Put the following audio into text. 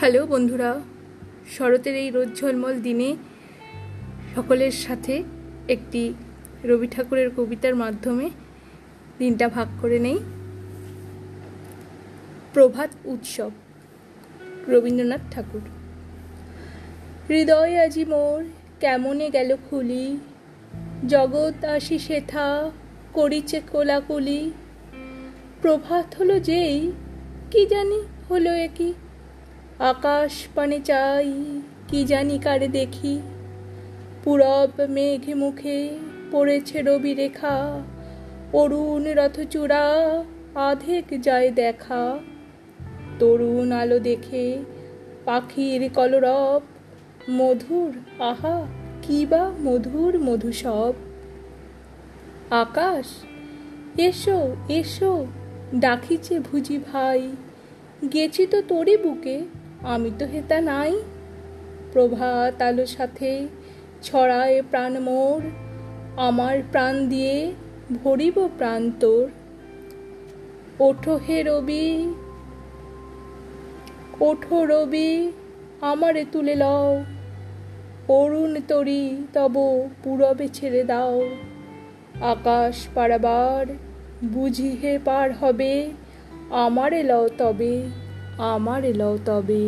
Hello বন্ধুরা, শরতের এই রোদ ঝলমল দিনে সকলের সাথে একটি রবি ঠাকুরের কবিতার মাধ্যমে দিনটা ভাগ করে নেই। প্রভাত উৎসব, রবীন্দ্রনাথ ঠাকুর। হৃদয় আজি মোর, কেমনে গেল খুলি? জগৎ আসি সেথা, করিছে কোলাকুলি? প্রভাত হলো যেই, কি জানি হলো একই আকাশ পানে চাই, কি জানি কারে দেখি। পূরব মেঘ মুখে পড়েছে রবি রেখা, অরুণ রথচূড়া আধেক যায় দেখা। তরুণ আলো দেখে পাখির কলরব, মধুর, আহা, কি বা মধুর মধু সব আকাশ, এসো এসো, ডাকিছে ভুজি ভাই, গেছি তো তোরই বুকে আমি তো হেতা নাই। প্রভাত আলো সাথে ছড়ায় প্রাণ মোর। আমার প্রাণ দিয়ে ভরিব প্রাণ তোর। ওঠো হে রবি, ওঠো রবি, আমারে তুলে লও। অরুণ তরি তব পূরবে ছেড়ে দাও। আকাশ পারাবার বুঝি হে পার হবে, আমারে লও তবে। আমারে এলাও তবে